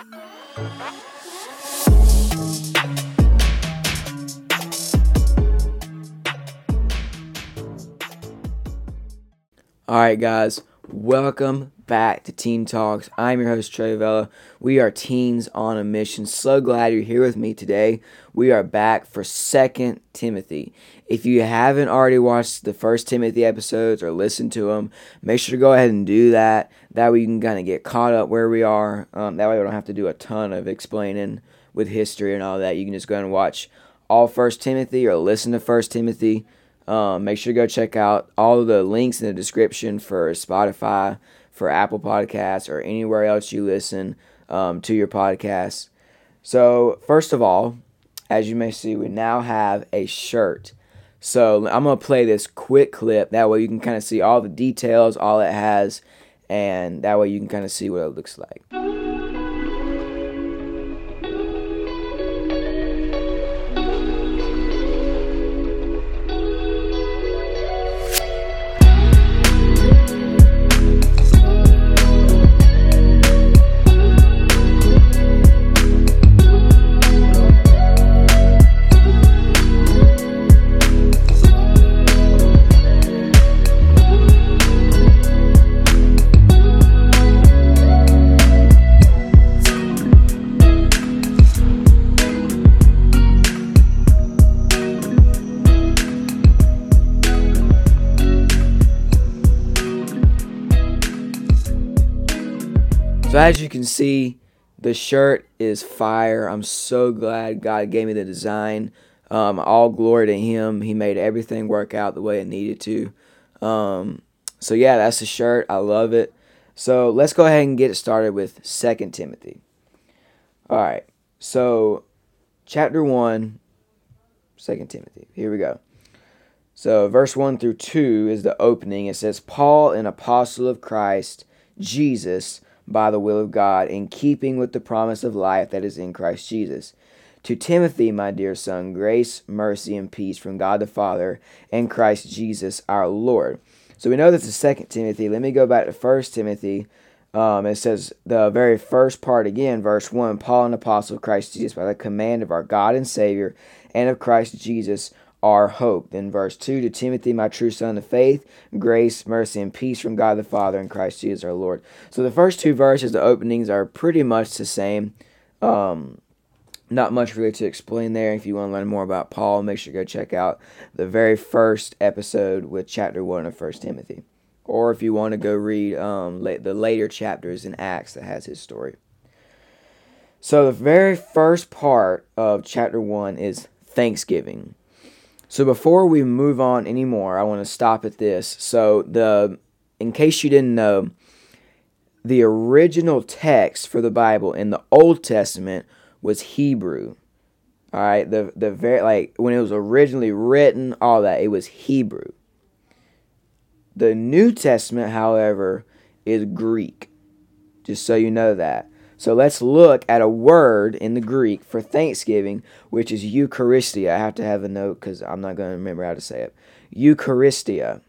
All right, guys, welcome back to Teen Talks. I'm your host, Trey Vella. We are teens on a mission. So glad you're here with me today. We are back for Second Timothy. If you haven't already watched the first Timothy episodes or listened to them, make sure to go ahead and do that. That way you can kind of get caught up where we are. Um, that way we don't have to do a ton of explaining with history and all that. You can just go and watch all First Timothy or listen to First Timothy. Um, make sure to go check out all the links in the description for Spotify, for Apple Podcasts, or anywhere else you listen um, to your podcasts. So, first of all, as you may see, we now have a shirt. So, I'm going to play this quick clip. That way, you can kind of see all the details, all it has, and that way, you can kind of see what it looks like. Can see, the shirt is fire. I'm so glad God gave me the design. Um, all glory to Him. He made everything work out the way it needed to. Um, so yeah, that's the shirt. I love it. So let's go ahead and get it started with Second Timothy. All right. So chapter 1, 2 Timothy. Here we go. So verse 1 through 2 is the opening. It says, Paul, an apostle of Christ Jesus, by the will of God, in keeping with the promise of life that is in Christ Jesus. To Timothy, my dear son, grace, mercy, and peace from God the Father and Christ Jesus our Lord. So we know this is Second Timothy. Let me go back to First Timothy. Um, it says the very first part again, verse 1 Paul, an apostle of Christ Jesus, by the command of our God and Savior and of Christ Jesus, our hope. Then verse 2 to Timothy, my true son of faith, grace, mercy, and peace from God the Father and Christ Jesus our Lord. So the first two verses, the openings are pretty much the same. Um, not much really to explain there. If you want to learn more about Paul, make sure to go check out the very first episode with chapter 1 of First Timothy. Or if you want to go read um, the later chapters in Acts that has his story. So the very first part of chapter 1 is Thanksgiving. So before we move on anymore, I want to stop at this. So the in case you didn't know, the original text for the Bible in the Old Testament was Hebrew. All right, the the very like when it was originally written, all that it was Hebrew. The New Testament, however, is Greek. Just so you know that. So let's look at a word in the Greek for Thanksgiving, which is Eucharistia. I have to have a note because I'm not going to remember how to say it. Eucharistia.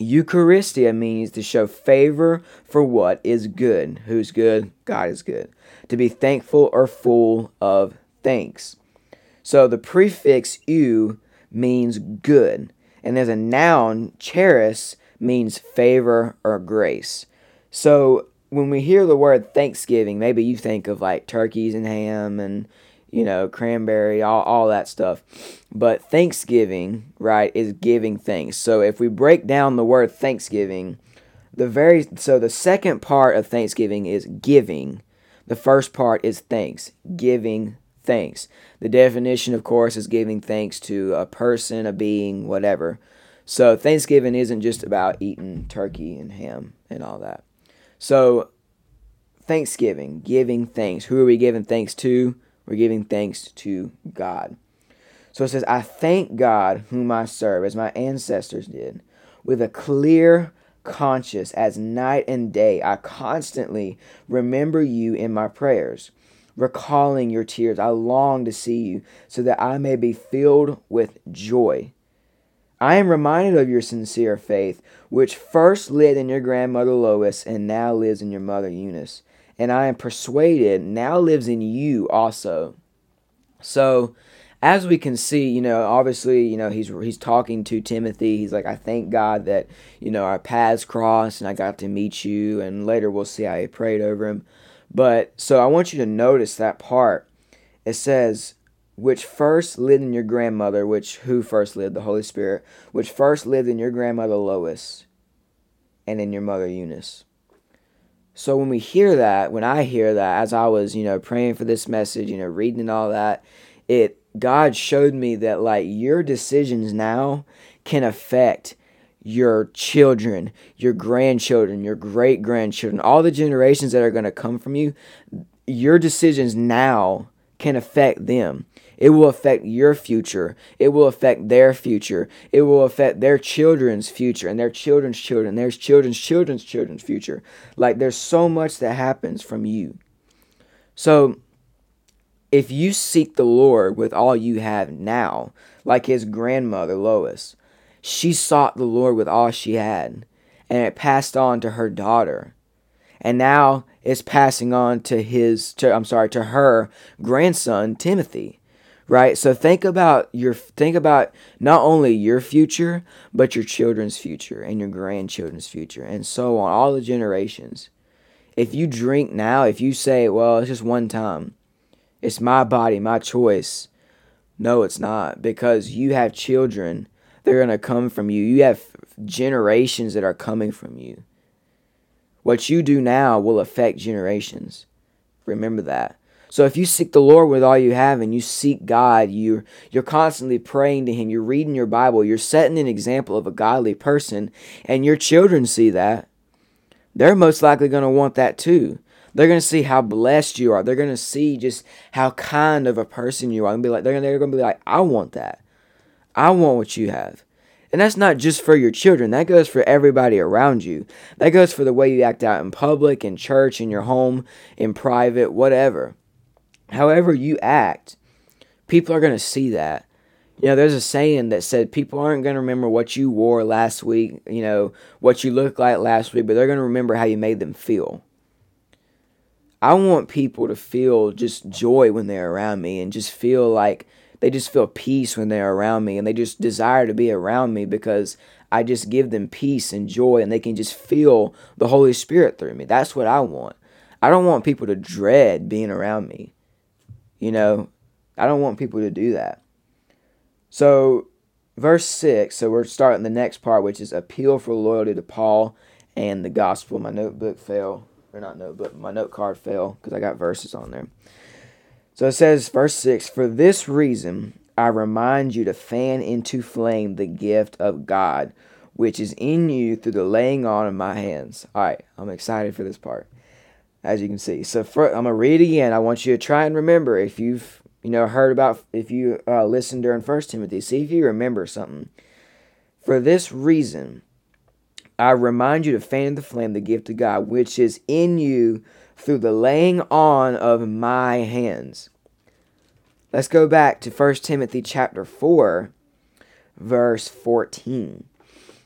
Eucharistia means to show favor for what is good. Who's good? God is good. To be thankful or full of thanks. So the prefix eu means good. And there's a noun, charis, means favor or grace. So when we hear the word Thanksgiving, maybe you think of like turkeys and ham and you know cranberry, all all that stuff. But Thanksgiving, right, is giving thanks. So if we break down the word Thanksgiving, the very so the second part of Thanksgiving is giving. The first part is thanks, giving thanks. The definition, of course, is giving thanks to a person, a being, whatever. So Thanksgiving isn't just about eating turkey and ham and all that. So, Thanksgiving, giving thanks. Who are we giving thanks to? We're giving thanks to God. So it says, I thank God whom I serve, as my ancestors did, with a clear conscience as night and day. I constantly remember you in my prayers, recalling your tears. I long to see you so that I may be filled with joy. I am reminded of your sincere faith, which first lived in your grandmother Lois and now lives in your mother Eunice, and I am persuaded now lives in you also. So, as we can see, you know, obviously, you know, he's he's talking to Timothy. He's like, I thank God that you know our paths crossed, and I got to meet you. And later we'll see how he prayed over him. But so I want you to notice that part. It says, which first lived in your grandmother, which who first lived? The Holy Spirit, which first lived in your grandmother Lois, and in your mother Eunice. So when we hear that, when I hear that, as I was, you know, praying for this message, you know, reading and all that, it God showed me that like your decisions now can affect your children, your grandchildren, your great grandchildren, all the generations that are going to come from you. Your decisions now can affect them. It will affect your future. It will affect their future. It will affect their children's future and their children's children, their children's children's children's future. Like there's so much that happens from you. So if you seek the Lord with all you have now, like his grandmother Lois, she sought the Lord with all she had, and it passed on to her daughter. And now it's passing on to his to I'm sorry, to her grandson Timothy right? So think about your think about not only your future but your children's future and your grandchildren's future and so on all the generations. If you drink now if you say well it's just one time it's my body my choice. No it's not because you have children They're going to come from you. You have generations that are coming from you. What you do now will affect generations. Remember that so if you seek the Lord with all you have and you seek God, you're you're constantly praying to him, you're reading your Bible, you're setting an example of a godly person, and your children see that, they're most likely going to want that too. They're going to see how blessed you are. They're going to see just how kind of a person you are. And be like they're, they're going to be like, "I want that. I want what you have." And that's not just for your children, that goes for everybody around you. That goes for the way you act out in public, in church, in your home, in private, whatever however you act, people are going to see that. You know, there's a saying that said people aren't going to remember what you wore last week, you know, what you looked like last week, but they're going to remember how you made them feel. I want people to feel just joy when they're around me and just feel like they just feel peace when they're around me and they just desire to be around me because I just give them peace and joy and they can just feel the Holy Spirit through me. That's what I want. I don't want people to dread being around me. You know, I don't want people to do that. So, verse 6, so we're starting the next part, which is appeal for loyalty to Paul and the gospel. My notebook fell, or not notebook, my note card fell because I got verses on there. So it says, verse 6 For this reason, I remind you to fan into flame the gift of God, which is in you through the laying on of my hands. All right, I'm excited for this part as you can see. So for, I'm gonna read again. I want you to try and remember if you've you know heard about if you uh, listened during First Timothy. See if you remember something. For this reason, I remind you to fan the flame, the gift of God, which is in you through the laying on of my hands. Let's go back to First Timothy chapter 4, verse 14,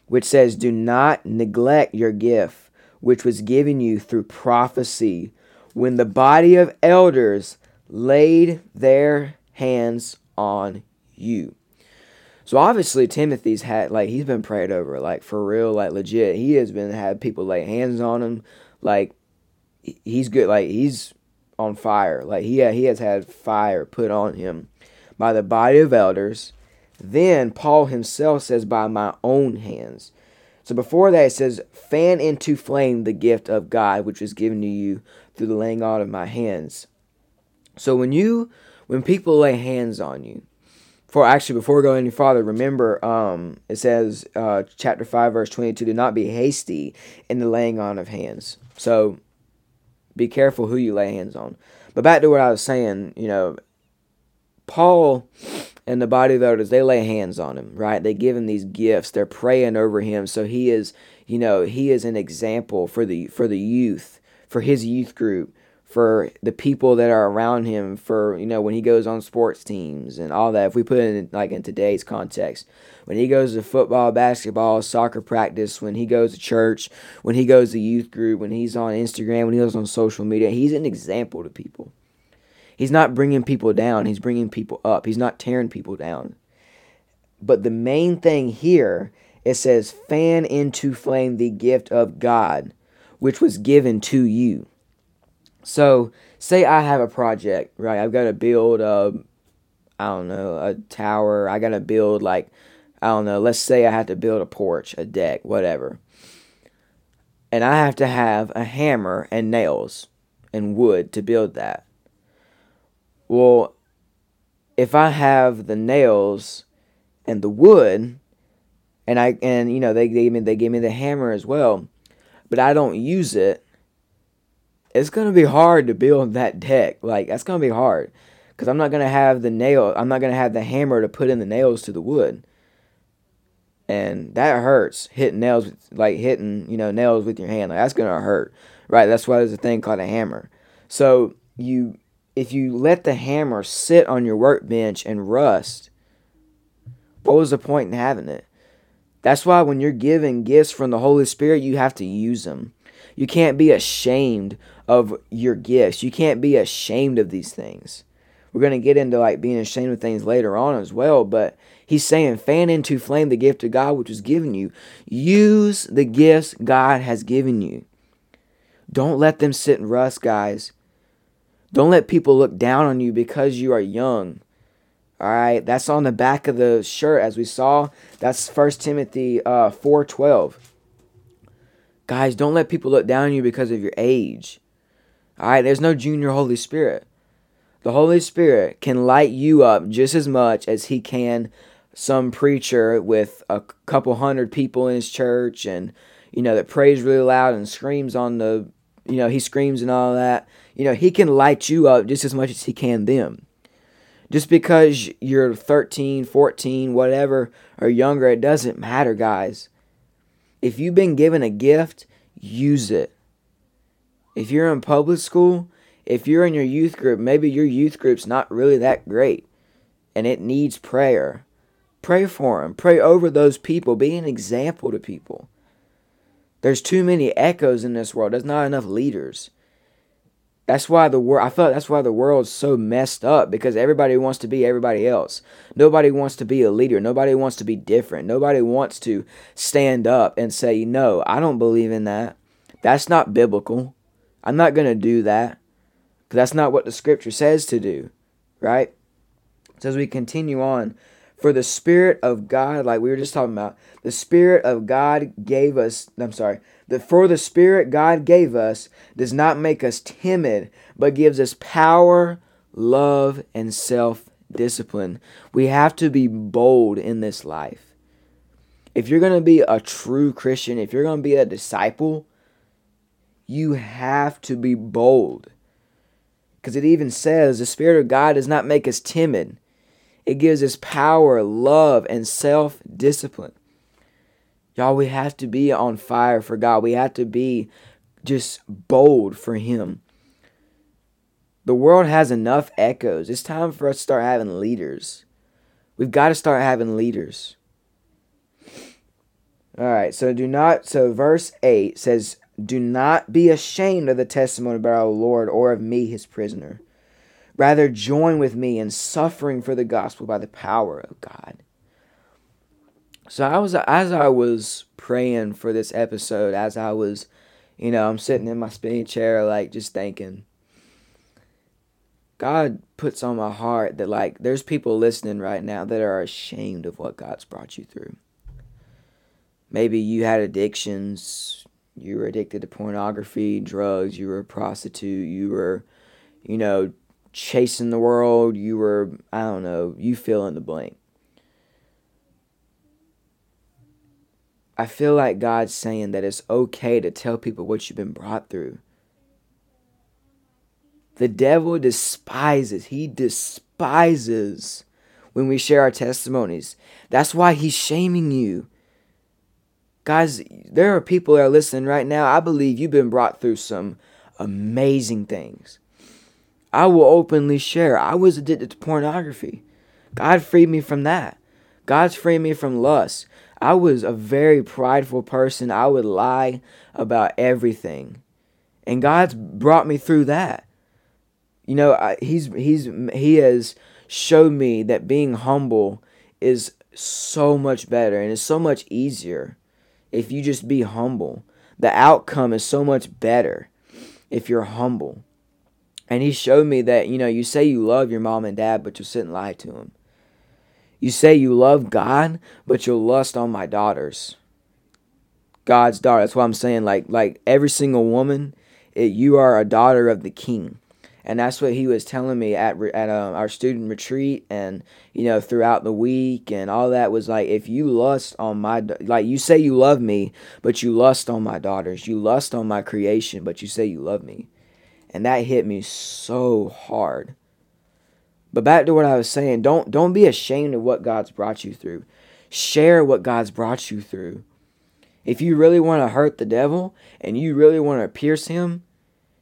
which says, Do not neglect your gift which was given you through prophecy, when the body of elders laid their hands on you. So obviously Timothy's had like he's been prayed over like for real like legit. He has been had people lay hands on him like he's good like he's on fire. Like he he has had fire put on him by the body of elders. Then Paul himself says by my own hands. So before that, it says, fan into flame the gift of God, which was given to you through the laying on of my hands. So when you, when people lay hands on you, for actually before going any farther, remember um, it says uh, chapter five verse twenty two: Do not be hasty in the laying on of hands. So be careful who you lay hands on. But back to what I was saying, you know, Paul and the body of elders, they lay hands on him, right? They give him these gifts. They're praying over him. So he is, you know, he is an example for the for the youth, for his youth group, for the people that are around him for you know when he goes on sports teams and all that if we put it in like in today's context when he goes to football basketball soccer practice when he goes to church when he goes to youth group when he's on instagram when he goes on social media he's an example to people he's not bringing people down he's bringing people up he's not tearing people down but the main thing here it says fan into flame the gift of god which was given to you so, say I have a project, right? I've got to build a, I don't know, a tower. I got to build like, I don't know. Let's say I have to build a porch, a deck, whatever. And I have to have a hammer and nails and wood to build that. Well, if I have the nails and the wood, and I and you know they gave me they gave me the hammer as well, but I don't use it it's gonna be hard to build that deck. Like that's gonna be hard because I'm not gonna have the nail. I'm not gonna have the hammer to put in the nails to the wood, and that hurts. Hitting nails, like hitting you know nails with your hand, like that's gonna hurt, right? That's why there's a thing called a hammer. So you, if you let the hammer sit on your workbench and rust, what was the point in having it? That's why when you're given gifts from the Holy Spirit, you have to use them. You can't be ashamed of your gifts. You can't be ashamed of these things. We're going to get into like being ashamed of things later on as well, but he's saying fan into flame the gift of God which was given you. Use the gifts God has given you. Don't let them sit and rust, guys. Don't let people look down on you because you are young. All right, that's on the back of the shirt as we saw. That's First Timothy uh, 4:12. Guys, don't let people look down on you because of your age. All right, there's no junior Holy Spirit. The Holy Spirit can light you up just as much as he can some preacher with a couple hundred people in his church and you know that prays really loud and screams on the you know he screams and all that you know he can light you up just as much as he can them just because you're 13 14 whatever or younger it doesn't matter guys if you've been given a gift, use it. If you're in public school, if you're in your youth group, maybe your youth group's not really that great and it needs prayer. Pray for them. Pray over those people. Be an example to people. There's too many echoes in this world. There's not enough leaders. That's why the world. I felt that's why the world's so messed up because everybody wants to be everybody else. Nobody wants to be a leader. Nobody wants to be different. Nobody wants to stand up and say, "No, I don't believe in that. That's not biblical. I'm not going to do that." Cuz that's not what the scripture says to do, right? So as we continue on, for the spirit of God, like we were just talking about, the spirit of God gave us, I'm sorry, that for the Spirit God gave us does not make us timid, but gives us power, love, and self discipline. We have to be bold in this life. If you're going to be a true Christian, if you're going to be a disciple, you have to be bold. Because it even says the Spirit of God does not make us timid, it gives us power, love, and self discipline. Y'all, we have to be on fire for God. We have to be just bold for Him. The world has enough echoes. It's time for us to start having leaders. We've got to start having leaders. All right, so do not, so verse 8 says, Do not be ashamed of the testimony about our Lord or of me, his prisoner. Rather, join with me in suffering for the gospel by the power of God. So I was as I was praying for this episode, as I was, you know, I'm sitting in my spinning chair, like just thinking. God puts on my heart that like there's people listening right now that are ashamed of what God's brought you through. Maybe you had addictions, you were addicted to pornography, drugs, you were a prostitute, you were, you know, chasing the world, you were I don't know, you fill in the blank. I feel like God's saying that it's okay to tell people what you've been brought through. The devil despises, he despises when we share our testimonies. That's why he's shaming you. Guys, there are people that are listening right now. I believe you've been brought through some amazing things. I will openly share. I was addicted to pornography. God freed me from that. God's freed me from lust. I was a very prideful person. I would lie about everything. And God's brought me through that. You know, I, he's he's he has showed me that being humble is so much better and it's so much easier if you just be humble. The outcome is so much better if you're humble. And he showed me that, you know, you say you love your mom and dad, but you'll sit and lie to them. You say you love God, but you'll lust on my daughters. God's daughter. That's what I'm saying. Like like every single woman, it, you are a daughter of the King, and that's what he was telling me at at um, our student retreat, and you know throughout the week and all that was like if you lust on my like you say you love me, but you lust on my daughters, you lust on my creation, but you say you love me, and that hit me so hard but back to what I was saying, don't don't be ashamed of what God's brought you through. Share what God's brought you through. If you really want to hurt the devil and you really want to pierce him,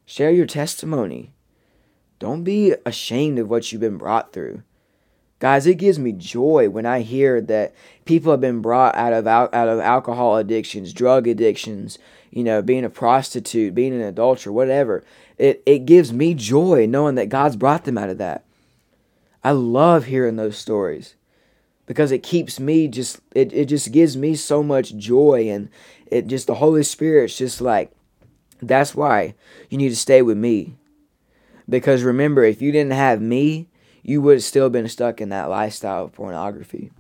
share your testimony. Don't be ashamed of what you've been brought through. Guys, it gives me joy when I hear that people have been brought out of out of alcohol addictions, drug addictions, you know, being a prostitute, being an adulterer, whatever. It it gives me joy knowing that God's brought them out of that. I love hearing those stories because it keeps me just it, it just gives me so much joy and it just the Holy Spirit's just like that's why you need to stay with me. Because remember, if you didn't have me, you would have still been stuck in that lifestyle of pornography.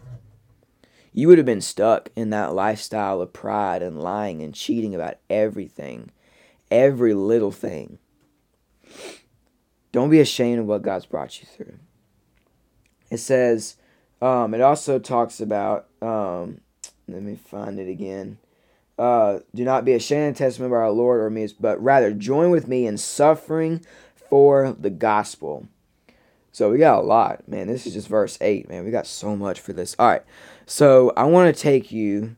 You would have been stuck in that lifestyle of pride and lying and cheating about everything, every little thing. Don't be ashamed of what God's brought you through it says, um, it also talks about, um, let me find it again. Uh, do not be ashamed of the testimony of our Lord or me, but rather join with me in suffering for the gospel. So we got a lot, man. This is just verse 8, man. We got so much for this. All right. So I want to take you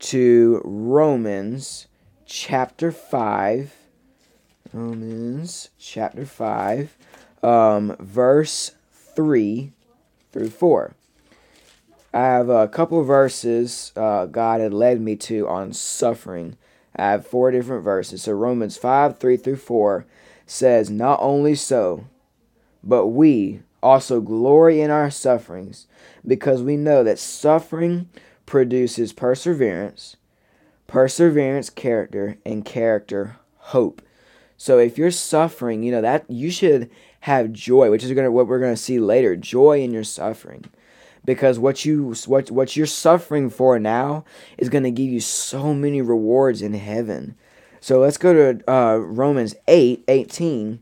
to Romans chapter 5. Romans chapter 5, um, verse 3 through 4. I have a couple verses uh, God had led me to on suffering. I have four different verses. So Romans 5 3 through 4 says, Not only so, but we also glory in our sufferings, because we know that suffering produces perseverance, perseverance, character, and character, hope. So if you're suffering, you know that you should have joy, which is gonna what we're gonna see later. Joy in your suffering, because what you what what you're suffering for now is gonna give you so many rewards in heaven. So let's go to uh, Romans 8, 18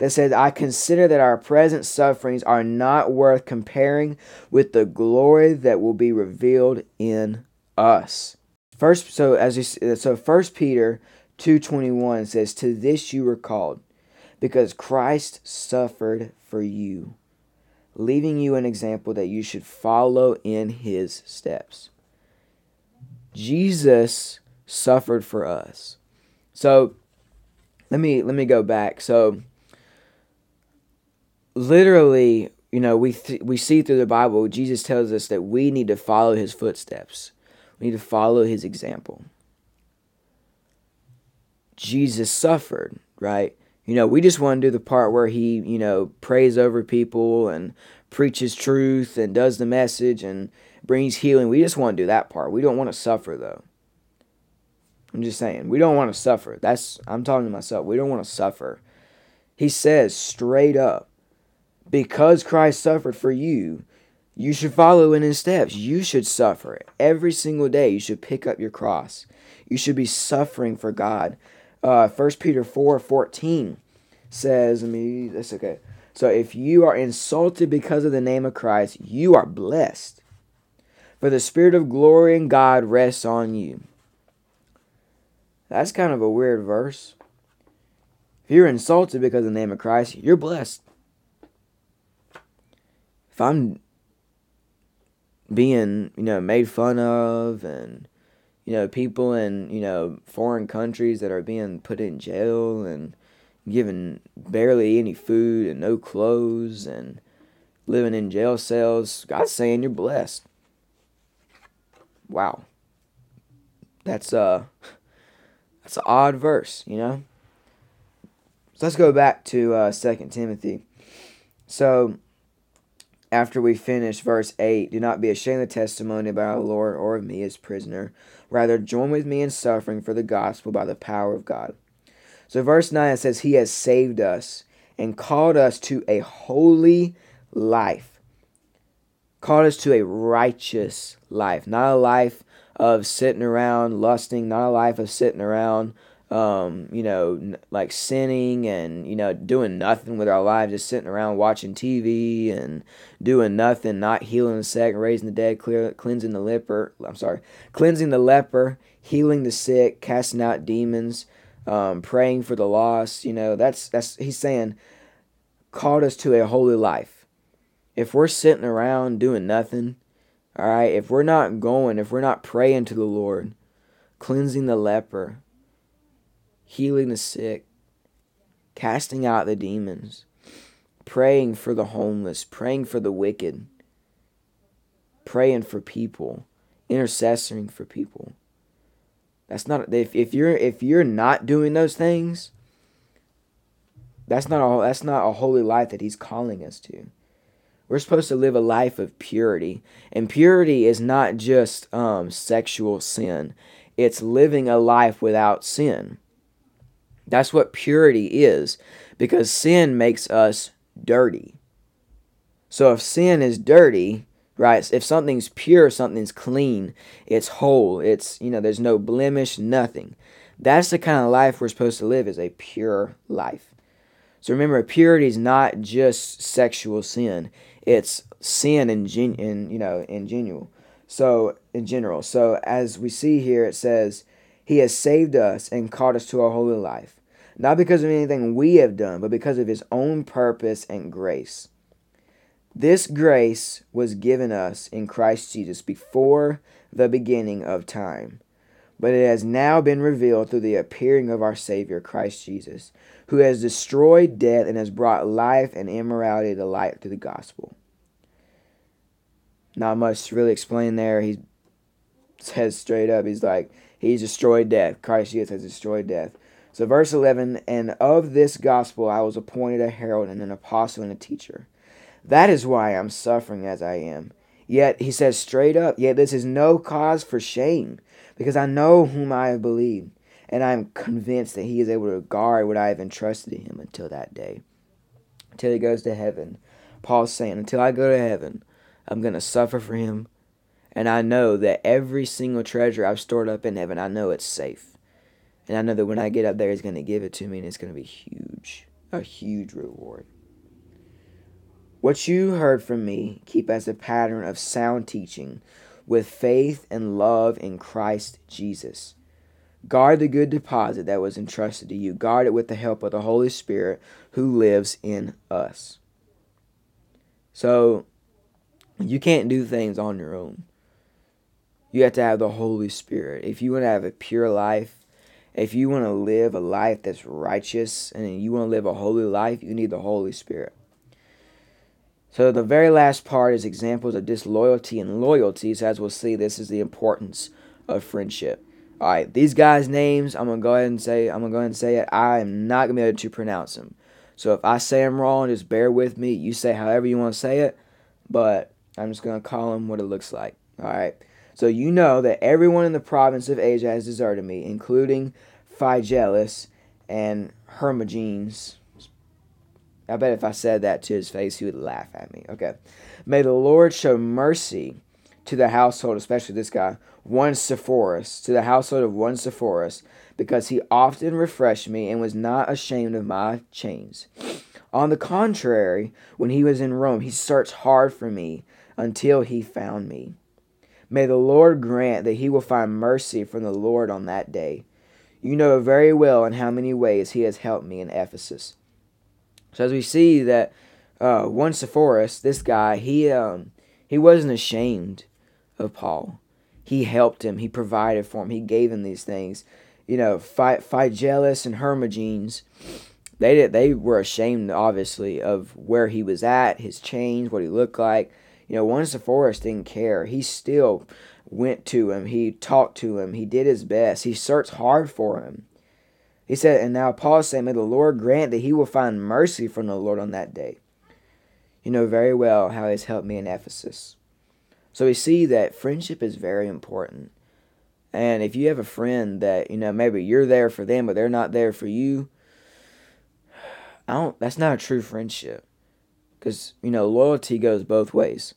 that says, I consider that our present sufferings are not worth comparing with the glory that will be revealed in us. First, so as you, so First Peter two twenty one says, To this you were called, because Christ suffered for you, leaving you an example that you should follow in his steps. Jesus suffered for us. So let me let me go back. So literally, you know, we th- we see through the Bible Jesus tells us that we need to follow his footsteps. We need to follow his example. Jesus suffered, right? You know, we just want to do the part where he, you know, prays over people and preaches truth and does the message and brings healing. We just want to do that part. We don't want to suffer though. I'm just saying, we don't want to suffer. That's I'm talking to myself. We don't want to suffer. He says straight up, because Christ suffered for you, you should follow in his steps. You should suffer every single day. You should pick up your cross. You should be suffering for God. Uh, 1 Peter 4 14 says, I mean, that's okay. So if you are insulted because of the name of Christ, you are blessed. For the Spirit of glory and God rests on you. That's kind of a weird verse. If you're insulted because of the name of Christ, you're blessed. If I'm being, you know, made fun of and you know, people in, you know, foreign countries that are being put in jail and, given barely any food and no clothes and living in jail cells. God's saying you're blessed. Wow. That's uh that's an odd verse, you know? So let's go back to uh 2 Timothy. So after we finish verse 8, do not be ashamed of the testimony about our Lord or of me as prisoner. Rather, join with me in suffering for the gospel by the power of God. So, verse 9 says, He has saved us and called us to a holy life. Called us to a righteous life, not a life of sitting around lusting, not a life of sitting around um, you know, like sinning and, you know, doing nothing with our lives, just sitting around watching TV and doing nothing, not healing the sick, raising the dead, clear, cleansing the leper, I'm sorry, cleansing the leper, healing the sick, casting out demons, um, praying for the lost, you know, that's, that's, he's saying, called us to a holy life. If we're sitting around doing nothing, all right, if we're not going, if we're not praying to the Lord, cleansing the leper, healing the sick, casting out the demons, praying for the homeless, praying for the wicked, praying for people, intercessoring for people. That's not if, if you're if you're not doing those things, that's not a that's not a holy life that he's calling us to. We're supposed to live a life of purity, and purity is not just um, sexual sin; it's living a life without sin. That's what purity is because sin makes us dirty. So if sin is dirty, right? If something's pure, something's clean, it's whole, it's, you know, there's no blemish, nothing. That's the kind of life we're supposed to live is a pure life. So remember, purity is not just sexual sin. It's sin in, gen- in you know, in general. So in general. So as we see here it says, he has saved us and called us to a holy life not because of anything we have done, but because of his own purpose and grace. This grace was given us in Christ Jesus before the beginning of time, but it has now been revealed through the appearing of our Savior, Christ Jesus, who has destroyed death and has brought life and immorality to light through the gospel. Not much to really explain there. He says straight up, he's like, He's destroyed death. Christ Jesus has destroyed death. So, verse 11, and of this gospel I was appointed a herald and an apostle and a teacher. That is why I'm suffering as I am. Yet, he says straight up, yet this is no cause for shame, because I know whom I have believed, and I am convinced that he is able to guard what I have entrusted to him until that day, until he goes to heaven. Paul's saying, until I go to heaven, I'm going to suffer for him, and I know that every single treasure I've stored up in heaven, I know it's safe. And I know that when I get up there, He's going to give it to me, and it's going to be huge. A huge reward. What you heard from me, keep as a pattern of sound teaching with faith and love in Christ Jesus. Guard the good deposit that was entrusted to you. Guard it with the help of the Holy Spirit who lives in us. So, you can't do things on your own. You have to have the Holy Spirit. If you want to have a pure life, if you want to live a life that's righteous and you want to live a holy life, you need the Holy Spirit. So the very last part is examples of disloyalty and loyalties. As we'll see, this is the importance of friendship. All right, these guys' names, I'm gonna go ahead and say, I'm gonna go ahead and say it. I am not gonna be able to pronounce them. So if I say them wrong, just bear with me. You say however you want to say it, but I'm just gonna call them what it looks like. All right. So you know that everyone in the province of Asia has deserted me, including Phygelus and Hermogenes. I bet if I said that to his face, he would laugh at me. Okay. May the Lord show mercy to the household, especially this guy, one Onesiphorus, to the household of one Onesiphorus, because he often refreshed me and was not ashamed of my chains. On the contrary, when he was in Rome, he searched hard for me until he found me. May the Lord grant that he will find mercy from the Lord on that day. You know very well in how many ways he has helped me in Ephesus. So as we see that uh, Onesiphorus, this guy, he um, he wasn't ashamed of Paul. He helped him. He provided for him. He gave him these things. You know, Phygelus and Hermogenes, they did they were ashamed obviously of where he was at, his change, what he looked like. You know, Onesiphorus didn't care. He still went to him. He talked to him. He did his best. He searched hard for him. He said, and now Paul said, May the Lord grant that he will find mercy from the Lord on that day. You know very well how he's helped me in Ephesus. So we see that friendship is very important. And if you have a friend that, you know, maybe you're there for them, but they're not there for you, I don't, that's not a true friendship. Because, you know, loyalty goes both ways.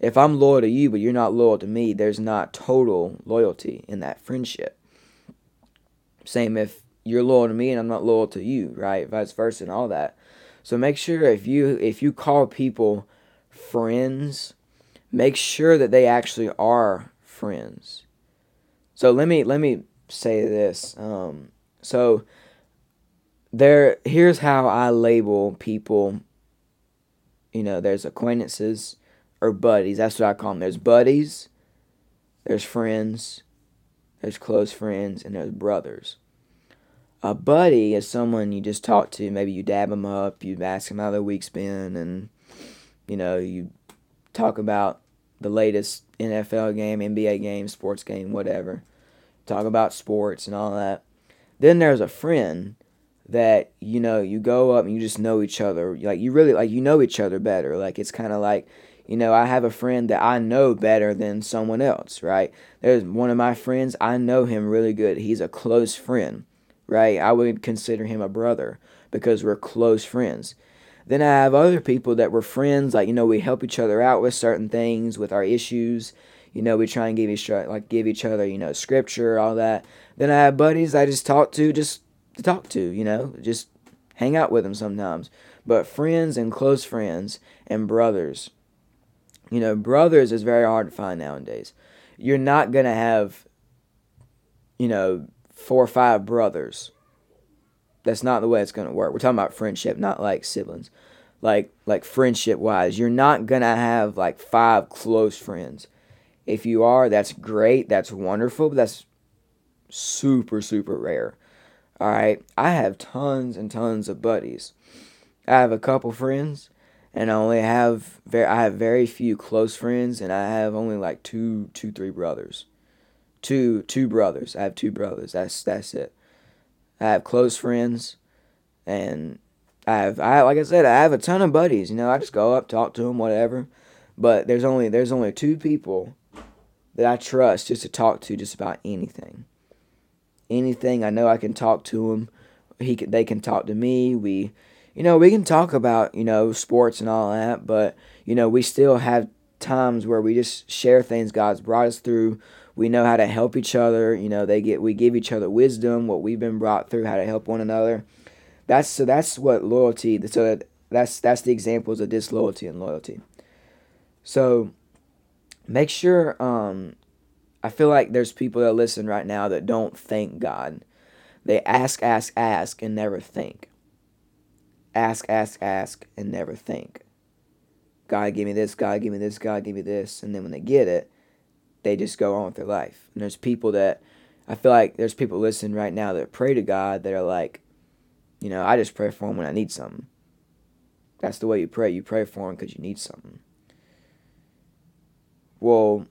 If I'm loyal to you, but you're not loyal to me, there's not total loyalty in that friendship. Same if you're loyal to me and I'm not loyal to you, right? Vice versa and all that. So make sure if you if you call people friends, make sure that they actually are friends. So let me let me say this. Um, so there here's how I label people. You know, there's acquaintances or buddies. That's what I call them. There's buddies, there's friends, there's close friends, and there's brothers. A buddy is someone you just talk to. Maybe you dab them up, you ask them how their week's been, and you know you talk about the latest NFL game, NBA game, sports game, whatever. Talk about sports and all that. Then there's a friend that you know you go up and you just know each other. Like you really like you know each other better. Like it's kind of like you know I have a friend that I know better than someone else. Right? There's one of my friends I know him really good. He's a close friend. Right? I would consider him a brother because we're close friends. Then I have other people that were friends, like you know, we help each other out with certain things, with our issues. You know, we try and give each like give each other, you know, scripture, all that. Then I have buddies I just talk to, just to talk to, you know, just hang out with them sometimes. But friends and close friends and brothers, you know, brothers is very hard to find nowadays. You're not gonna have, you know, four or five brothers that's not the way it's going to work. We're talking about friendship, not like siblings. Like like friendship wise, you're not going to have like five close friends. If you are, that's great. That's wonderful, but that's super super rare. All right? I have tons and tons of buddies. I have a couple friends and I only have very I have very few close friends and I have only like two two three brothers. Two two brothers. I have two brothers. That's that's it. I have close friends, and I have I like I said I have a ton of buddies. You know, I just go up, talk to them, whatever. But there's only there's only two people that I trust just to talk to just about anything. Anything I know I can talk to them. He can, they can talk to me. We, you know, we can talk about you know sports and all that, but you know we still have times where we just share things God's brought us through. We know how to help each other you know they get we give each other wisdom what we've been brought through how to help one another. That's so that's what loyalty so that's that's the examples of disloyalty and loyalty. So make sure um i feel like there's people that listen right now that don't thank god. They ask ask ask and never think ask ask ask and never think god give me this god give me this god give me this and then when they get it they just go on with their life. And there's people that I feel like there's people listening right now that pray to God that are like, you know, I just pray for them when I need something. That's the way you pray. You pray for them because you need something. Well,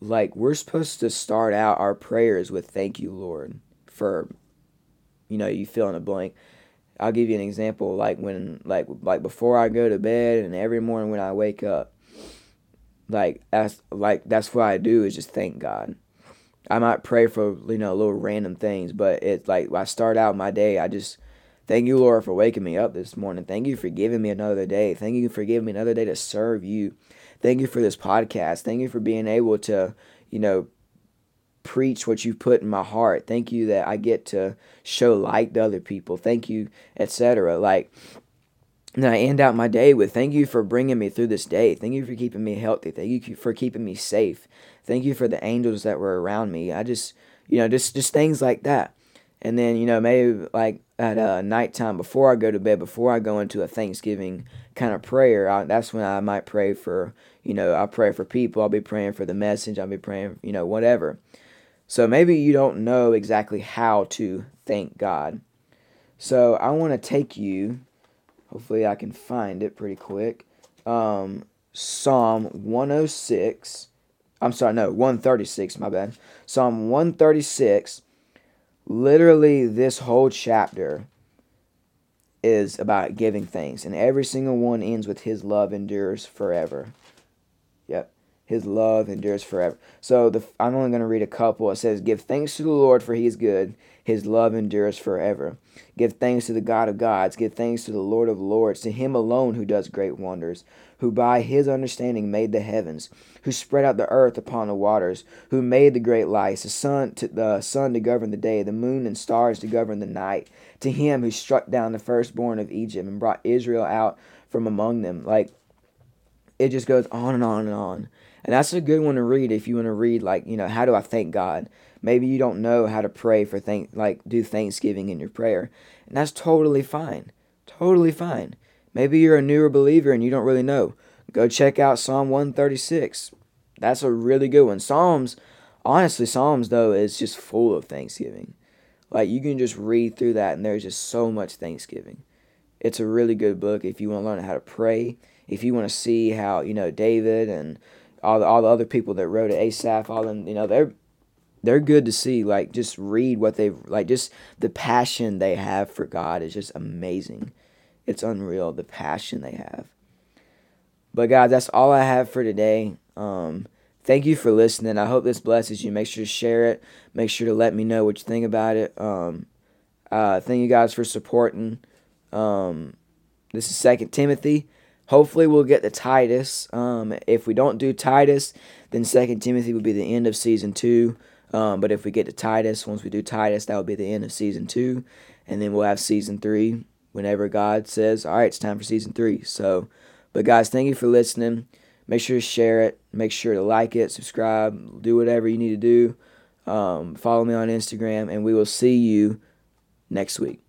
like we're supposed to start out our prayers with thank you, Lord, for you know, you fill in a blank. I'll give you an example like when like like before I go to bed and every morning when I wake up like that's like that's what I do is just thank God. I might pray for you know little random things, but it's like I start out my day. I just thank you, Lord, for waking me up this morning. Thank you for giving me another day. Thank you for giving me another day to serve you. Thank you for this podcast. Thank you for being able to you know preach what you've put in my heart. Thank you that I get to show light to other people. Thank you, etc. Like and I end out my day with thank you for bringing me through this day. Thank you for keeping me healthy. Thank you for keeping me safe. Thank you for the angels that were around me. I just, you know, just just things like that. And then, you know, maybe like at uh, nighttime before I go to bed, before I go into a Thanksgiving kind of prayer, I, that's when I might pray for, you know, I'll pray for people. I'll be praying for the message. I'll be praying, you know, whatever. So maybe you don't know exactly how to thank God. So I want to take you, hopefully I can find it pretty quick. Um, Psalm 106. I'm sorry, no, 136, my bad. Psalm 136. Literally, this whole chapter is about giving thanks, and every single one ends with His love endures forever. His love endures forever. So the, I'm only going to read a couple. It says, Give thanks to the Lord, for he is good. His love endures forever. Give thanks to the God of gods. Give thanks to the Lord of lords, to him alone who does great wonders, who by his understanding made the heavens, who spread out the earth upon the waters, who made the great lights, the sun to, the sun to govern the day, the moon and stars to govern the night, to him who struck down the firstborn of Egypt and brought Israel out from among them. Like, it just goes on and on and on. And that's a good one to read if you want to read like, you know, how do I thank God? Maybe you don't know how to pray for thank like do thanksgiving in your prayer. And that's totally fine. Totally fine. Maybe you're a newer believer and you don't really know. Go check out Psalm 136. That's a really good one. Psalms, honestly, Psalms though is just full of thanksgiving. Like you can just read through that and there's just so much thanksgiving. It's a really good book if you want to learn how to pray, if you want to see how, you know, David and all the all the other people that wrote it, Asaph, all them, you know, they're they're good to see. Like just read what they've like just the passion they have for God is just amazing. It's unreal the passion they have. But guys, that's all I have for today. Um, thank you for listening. I hope this blesses you. Make sure to share it. Make sure to let me know what you think about it. Um, uh, thank you guys for supporting. Um, this is Second Timothy. Hopefully, we'll get to Titus. Um, if we don't do Titus, then Second Timothy will be the end of season two. Um, but if we get to Titus, once we do Titus, that will be the end of season two, and then we'll have season three whenever God says, "All right, it's time for season three. So, but guys, thank you for listening. Make sure to share it. Make sure to like it, subscribe, do whatever you need to do. Um, follow me on Instagram, and we will see you next week.